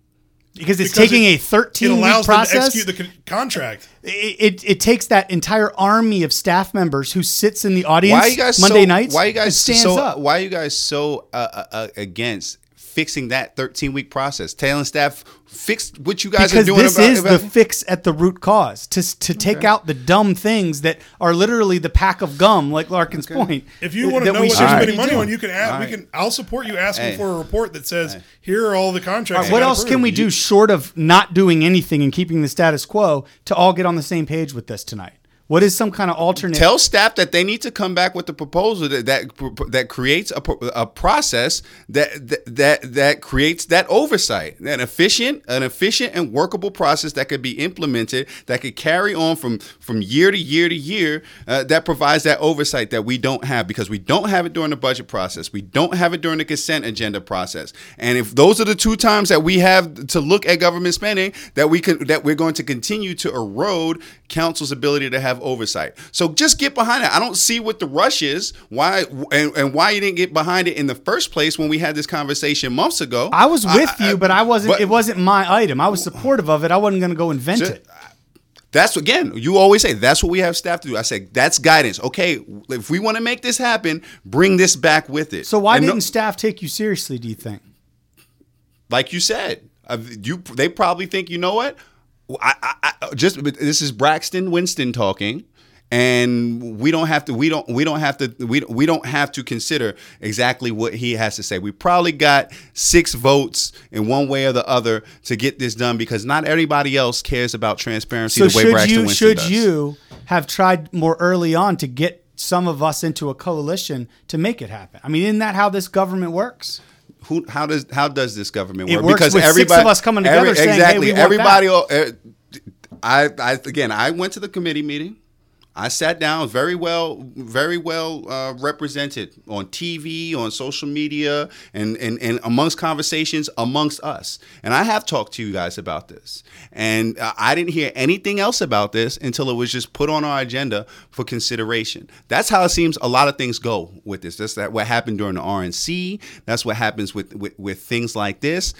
Because it's Because taking it- a 13 it week allows them to execute the con- contract. it, it, it takes that entire army of staff members who sits in the audience Why are you guys Monday so, nights. Why you guys stands so? up? Why are you guys so uh, uh, uh, against fixing that 13 week process? Telling staff fix what you guys because are doing. this about, is about- the fix at the root cause to to take out the dumb things that are literally the pack of gum, like Larken's point. If you want to that know we what you're spending money doing. on, you can ask. All We right. can. I'll support you asking Hey. for a report that says here are all the contracts. What that got else can we do short of not doing anything and keeping the status quo to all get on the same page with this tonight? What is some kind of alternate? Tell staff that they need to come back with a proposal that that, that creates a, a process that, that that creates that oversight, an efficient, an efficient and workable process that could be implemented that could carry on from from year to year to year. Uh, that provides that oversight that we don't have because we don't have it during the budget process, we don't have it during the consent agenda process, and if those are the two times that we have to look at government spending, that we can that we're going to continue to erode council's ability to have oversight. So just get behind it. I don't see what the rush is. Why and, and why you didn't get behind it in the first place when we had this conversation months ago. I was with you, but I wasn't. but- it wasn't my item. I was supportive of it. I wasn't going to go invent it. That's again, you always say that's what we have staff to do. I say that's guidance. Okay, if we want to make this happen, bring this back with it. So why And didn't staff take you seriously? Do you think? like you said, uh, you they probably think you know what? I, I, I just this is Braxton Winston talking, and we don't have to we don't we don't have to we we don't have to consider exactly what he has to say. We probably got six votes in one way or the other to get this done because not everybody else cares about transparency So the way should Braxton you Winston should does. you have tried more early on to get some of us into a coalition to make it happen? I mean, isn't that how this government works? Who how does how does this government It work? because with six of us coming together saying, hey, exactly want everybody. that. uh, I, I again, I went to the committee meeting. I sat down, very well, very well uh, represented on TV, on social media, and, and and amongst conversations amongst us. And I have talked to you guys about this, and I didn't hear anything else about this until it was just put on our agenda for consideration. That's how it seems a lot of things go with this. That's that what happened during the RNC. That's what happens with with, with things like this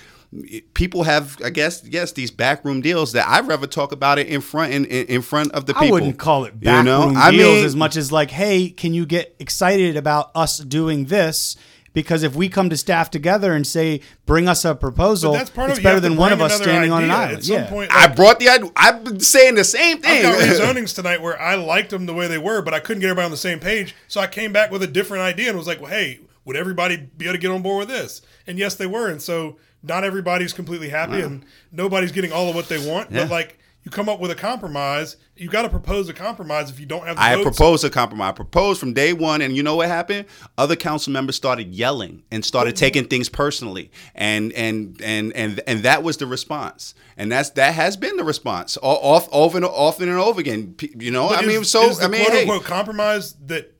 people have, I guess, yes, these backroom deals that I'd rather talk about it in front in, in, in front of the people. I wouldn't call it You backroom know? I deals mean- as much as like, hey, can you get excited about us doing this? Because if we come to staff together and say, bring us a proposal, that's part it's of better than one of us another standing on an island. At some yeah. point, I brought the idea. I've been saying the same thing. I've got rezonings tonight where I liked them the way they were, but I couldn't get everybody on the same page. So I came back with a different idea and was like, well, hey, would everybody be able to get on board with this? And yes, they were. And so not everybody's completely happy and nobody's getting all of what they want. Yeah. But like, you come up with a compromise. You got to propose a compromise if you don't have. The I votes. proposed a compromise. I proposed from day one, and you know what happened? Other council members started yelling and started taking things personally, and and and and and that was the response. And that's that has been the response, off over and often and over again. You know, But I mean, so is I mean, quote hey, unquote compromise that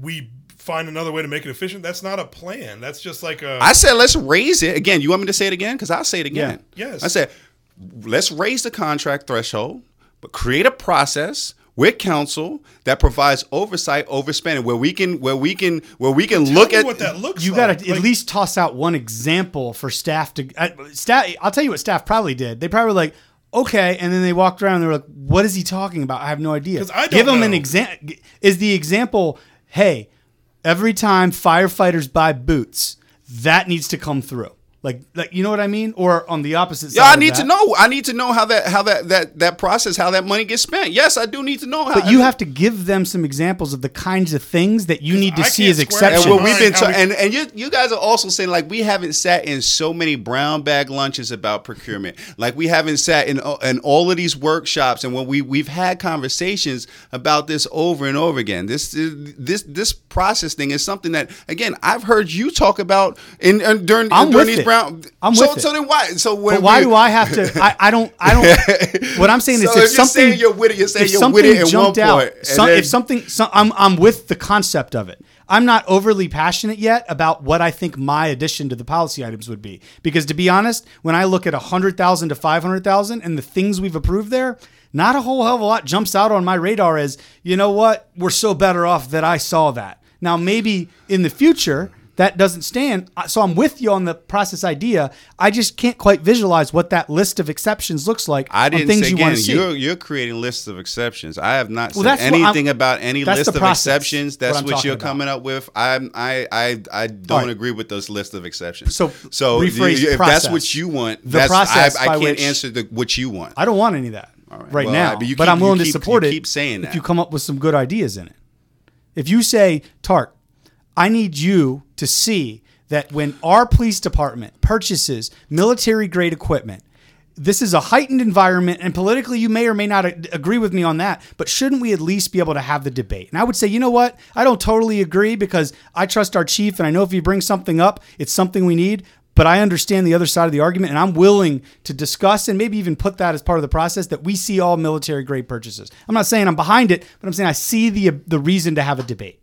we find another way to make it efficient. That's not a plan. That's just like a. I said let's raise it again. You want me to say it again? Because I'll say it again. Yeah. Yes. I said let's raise the contract threshold, but create a process with council that provides oversight over spending, where we can where we can where we can Tell look at what that looks. you like. got to at least toss out one example for staff to uh, staff. I'll tell you what staff probably did. They probably were like, okay, and then they walked around and they were like, what is he talking about? I have no idea. 'Cause I don't Give them an example. Is the example, hey, every time firefighters buy boots, that needs to come through. Like, like you know what I mean? Or on the opposite side. Yeah, I of need that. to know. I need to know how that how that that that process how that money gets spent. Yes, I do need to know how. But you have to give them some examples of the kinds of things that you need to I see as swear exceptions. And what we've been How ta- we- and and you you guys are also saying like we haven't sat in so many brown bag lunches about procurement. Like we haven't sat in in all of these workshops and when we we've had conversations about this over and over again. This this this process thing is something that again I've heard you talk about in, in during, I'm during with these it. Brown. I'm so with it. so then why so when But why we- do I have to? I, I don't. I don't. What I'm saying So is, if if you're something saying you're with it, you're saying you're it at one out, point, some- then- if something, some, I'm I'm with the concept of it. I'm not overly passionate yet about what I think my addition to the policy items would be, because to be honest, when I look at hundred thousand to five hundred thousand and the things we've approved there. Not a whole hell of a lot jumps out on my radar as, you know what, we're so better off that I saw that. Now, maybe in the future, that doesn't stand. So I'm with you on the process idea. I just can't quite visualize what that list of exceptions looks like I didn't things say you again. want to see. You're you're creating lists of exceptions. I have not Well, said that's what I'm- anything about any list of process, exceptions. That's what what, you're about. coming up with. I'm I I I don't right. agree with those list of exceptions. So, so rephrase you- if process. that's what you want, The process I, I can't which- answer the what you want. I don't want any of that right. right Well, now, but keep- I'm willing you to support it keep saying if that. you come up with some good ideas in it. If you say, Tart, I need you to see that when our police department purchases military grade equipment, this is a heightened environment, and politically, you may or may not agree with me on that. But shouldn't we at least be able to have the debate? And I would say, you know what? I don't totally agree because I trust our chief, and I know if he brings something up, it's something we need. But I understand the other side of the argument, and I'm willing to discuss and maybe even put that as part of the process that we see all military grade purchases. I'm not saying I'm behind it, but I'm saying I see the the reason to have a debate.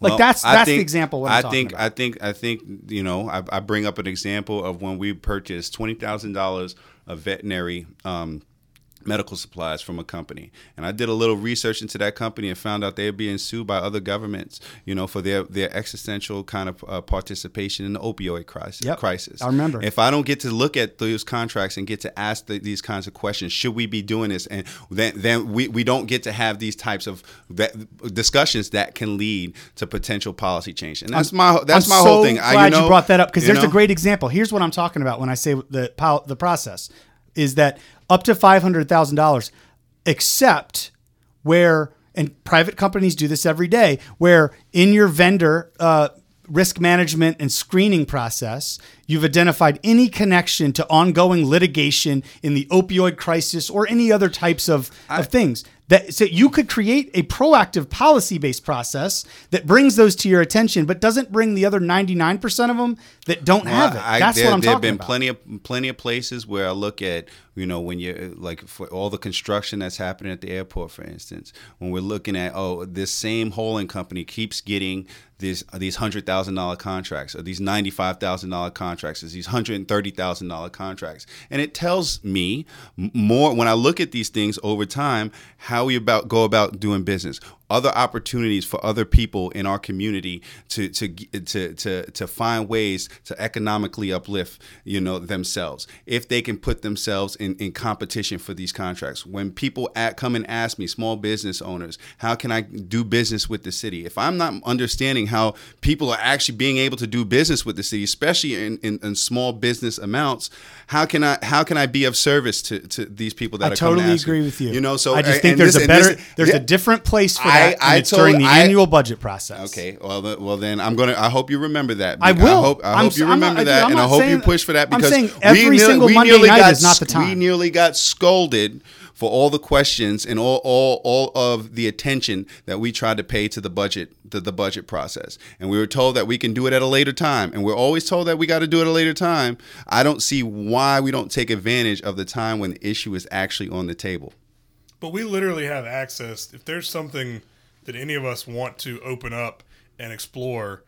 Like Well, that's that's the example. I think about. I think I think you know I, I bring up an example of when we purchased twenty thousand dollars of veterinary um, medical supplies from a company, and I did a little research into that company and found out they're being sued by other governments, you know, for their their existential kind of uh, participation in the opioid crisis. Yep. crisis. I remember. If I don't get to look at those contracts and get to ask the, these kinds of questions, should we be doing this? And then then we, we don't get to have these types of that discussions that can lead to potential policy change. And that's my that's I'm my so whole thing. Glad I, you, know, you brought that up because there's a great example. Here's what I'm talking about when I say the the process is that up to five hundred thousand dollars, except where and private companies do this every day, where in your vendor. Uh, Risk management and screening process, you've identified any connection to ongoing litigation in the opioid crisis or any other types of, of things. That so you could create a proactive policy-based process that brings those to your attention, but doesn't bring the other 99% of them that don't have it. I- That's there, what I'm there talking have been about. plenty of plenty of places where I look at you know when you're like for all the construction that's happening at the airport, for instance, when we're looking at oh this same holding company keeps getting these these hundred thousand dollar contracts or these ninety five thousand dollar contracts these and thirty thousand dollar contracts, and it tells me more when I look at these things over time how we about go about doing business other opportunities for other people in our community to to to to to find ways to economically uplift you know themselves if they can put themselves in in competition for these contracts when people at, come and ask me small business owners how can I do business with the city if I'm not understanding how people are actually being able to do business with the city especially in, in, in small business amounts how can I how can I be of service to, to these people that I are coming totally to ask me? agree with you. you know so I just think there's this- a better, this- there's yeah. a different place for that, I it's during the I- annual budget process. Okay, well, the, well then I'm gonna. I hope you remember that. I will. I hope, I hope you I'm not- remember dude, that, and I hope you push for that because we every nearly- single we Monday nearly night got is not the s- We nearly got scolded for all the questions and all all all of the attention that we tried to pay to the budget the, the budget process. And we were told that we can do it at a later time. And we're always told that we got to do it at a later time. I don't see why we don't take advantage of the time when the issue is actually on the table. But we literally have access. If there's something that any of us want to open up and explore,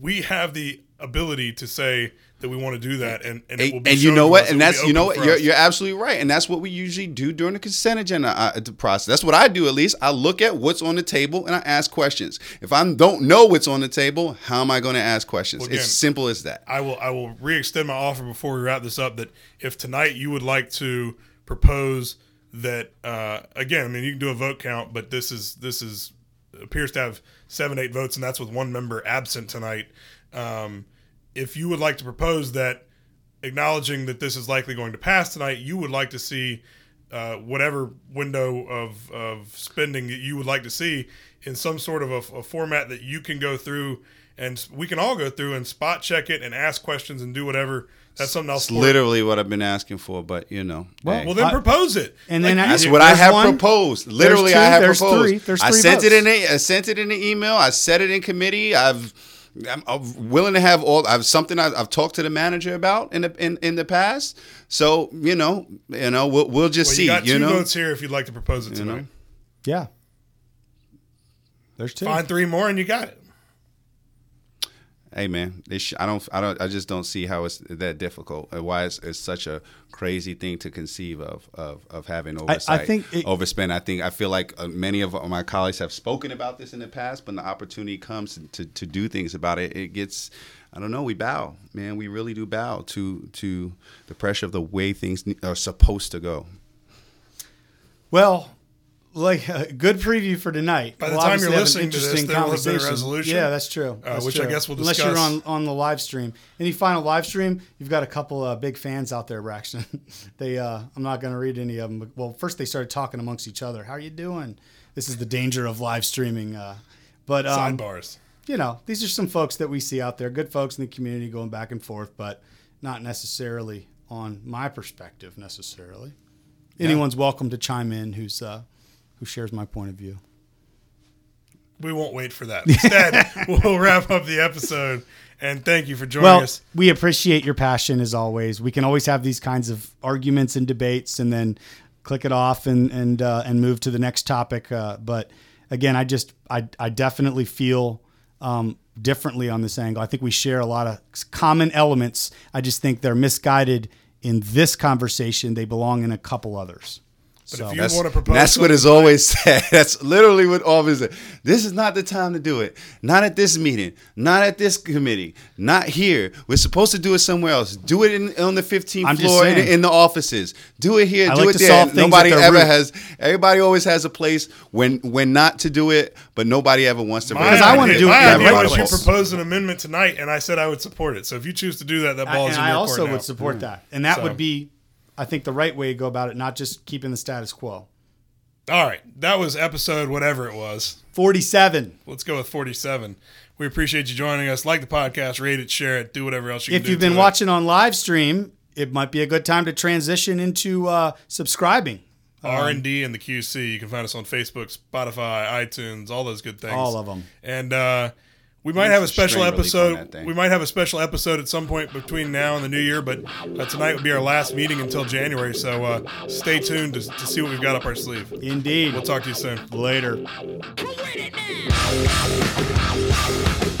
we have the ability to say that we want to do that, and and, it will and, you know what? And that's you know what? You're, you're absolutely right. And that's what we usually do during the consent agenda uh, process. That's what I do at least. I look at what's on the table and I ask questions. If I don't know what's on the table, how am I going to ask questions? Well, it's again, simple as that. I will I will re-extend my offer before we wrap this up. That if tonight you would like to propose that uh, again, I mean you can do a vote count, but this is this is appears to have seven eight votes, and that's with one member absent tonight. Um, if you would like to propose that, acknowledging that this is likely going to pass tonight, you would like to see uh, whatever window of, of spending that you would like to see in some sort of a, a format that you can go through and we can all go through and spot check it and ask questions and do whatever. That's something else. It's literally what I've been asking for, but you know. hey. well, then I- propose it. And then I- That's There's what I have one, proposed. Literally, two, I have there's proposed. three, there's I three sent it in. A, I sent it in the email. I said it in committee. I've. I'm, I'm willing to have all. I've something I've, I've talked to the manager about in the in, in the past. So you know, you know, we'll we'll just Well, see. you got two know, votes here if you'd like to propose it You know? Yeah. There's two. Find three more and you got it. Hey man, sh- I don't. I don't. I just don't see how it's that difficult. And why it's, it's such a crazy thing to conceive of of, of having oversight. think it- overspend. I think I feel like uh, many of my colleagues have spoken about this in the past, but when the opportunity comes to, to do things about it, it gets. I don't know. We bow, man. We really do bow to to the pressure of the way things are supposed to go. Well, like a good preview for tonight. By the We'll time you're listening to this, there will have been a conversation. resolution, Yeah, that's true. uh, That's which I guess we'll Unless you're on on the live stream. Any final live stream? You've got a couple uh, big fans out there, Braxton. they, uh, I'm not going to read any of them. But, well, first they started talking amongst each other. How are you doing? This is the danger of live streaming. Uh, but um, Sidebars. you know, these are some folks that we see out there, good folks in the community going back and forth, but not necessarily on my perspective necessarily. Anyone's welcome to chime in who's uh, who shares my point of view. We won't wait for that. Instead, we'll wrap up the episode. And thank you for joining Well, us. we appreciate your passion as always. We can always have these kinds of arguments and debates, and then click it off and and uh, and move to the next topic. Uh, but again, I just I I definitely feel um, differently on this angle. I think we share a lot of common elements. I just think they're misguided in this conversation. They belong in a couple others. But So if you That's, want to propose, that's what something always said. That's literally what always said. This is not the time to do it. Not at this meeting. Not at this committee. Not here. We're supposed to do it somewhere else. Do it in, on the 15th I'm floor in, in the offices. Do it here. I do like it to there. solve things Nobody at ever root. has. Everybody always has a place when when not to do it, but nobody ever wants to. My bring Because it I wanna do it My idea was you place. proposed an amendment tonight, and I said I would support it. So if you choose to do that, that ball is and in I your also court now. would support mm. that, and that So- would be, I think, the right way to go about it, not just keeping the status quo. All right, that was episode whatever it was. Forty-seven. Let's go with forty-seven. We appreciate you joining us. Like the podcast, rate it, share it, do whatever else you can if you've been it. watching on live stream, it might be a good time to transition into uh, subscribing. R and D and the QC. You can find us on Facebook, Spotify, iTunes, all those good things. All of them. And uh, we might have a special strain relief on episode. We might have a special episode at some point between now and the new year. But uh, tonight would be our last meeting until January. So uh, stay tuned to, to see what we've got up our sleeve. Indeed. We'll talk to you soon. Later. With it now.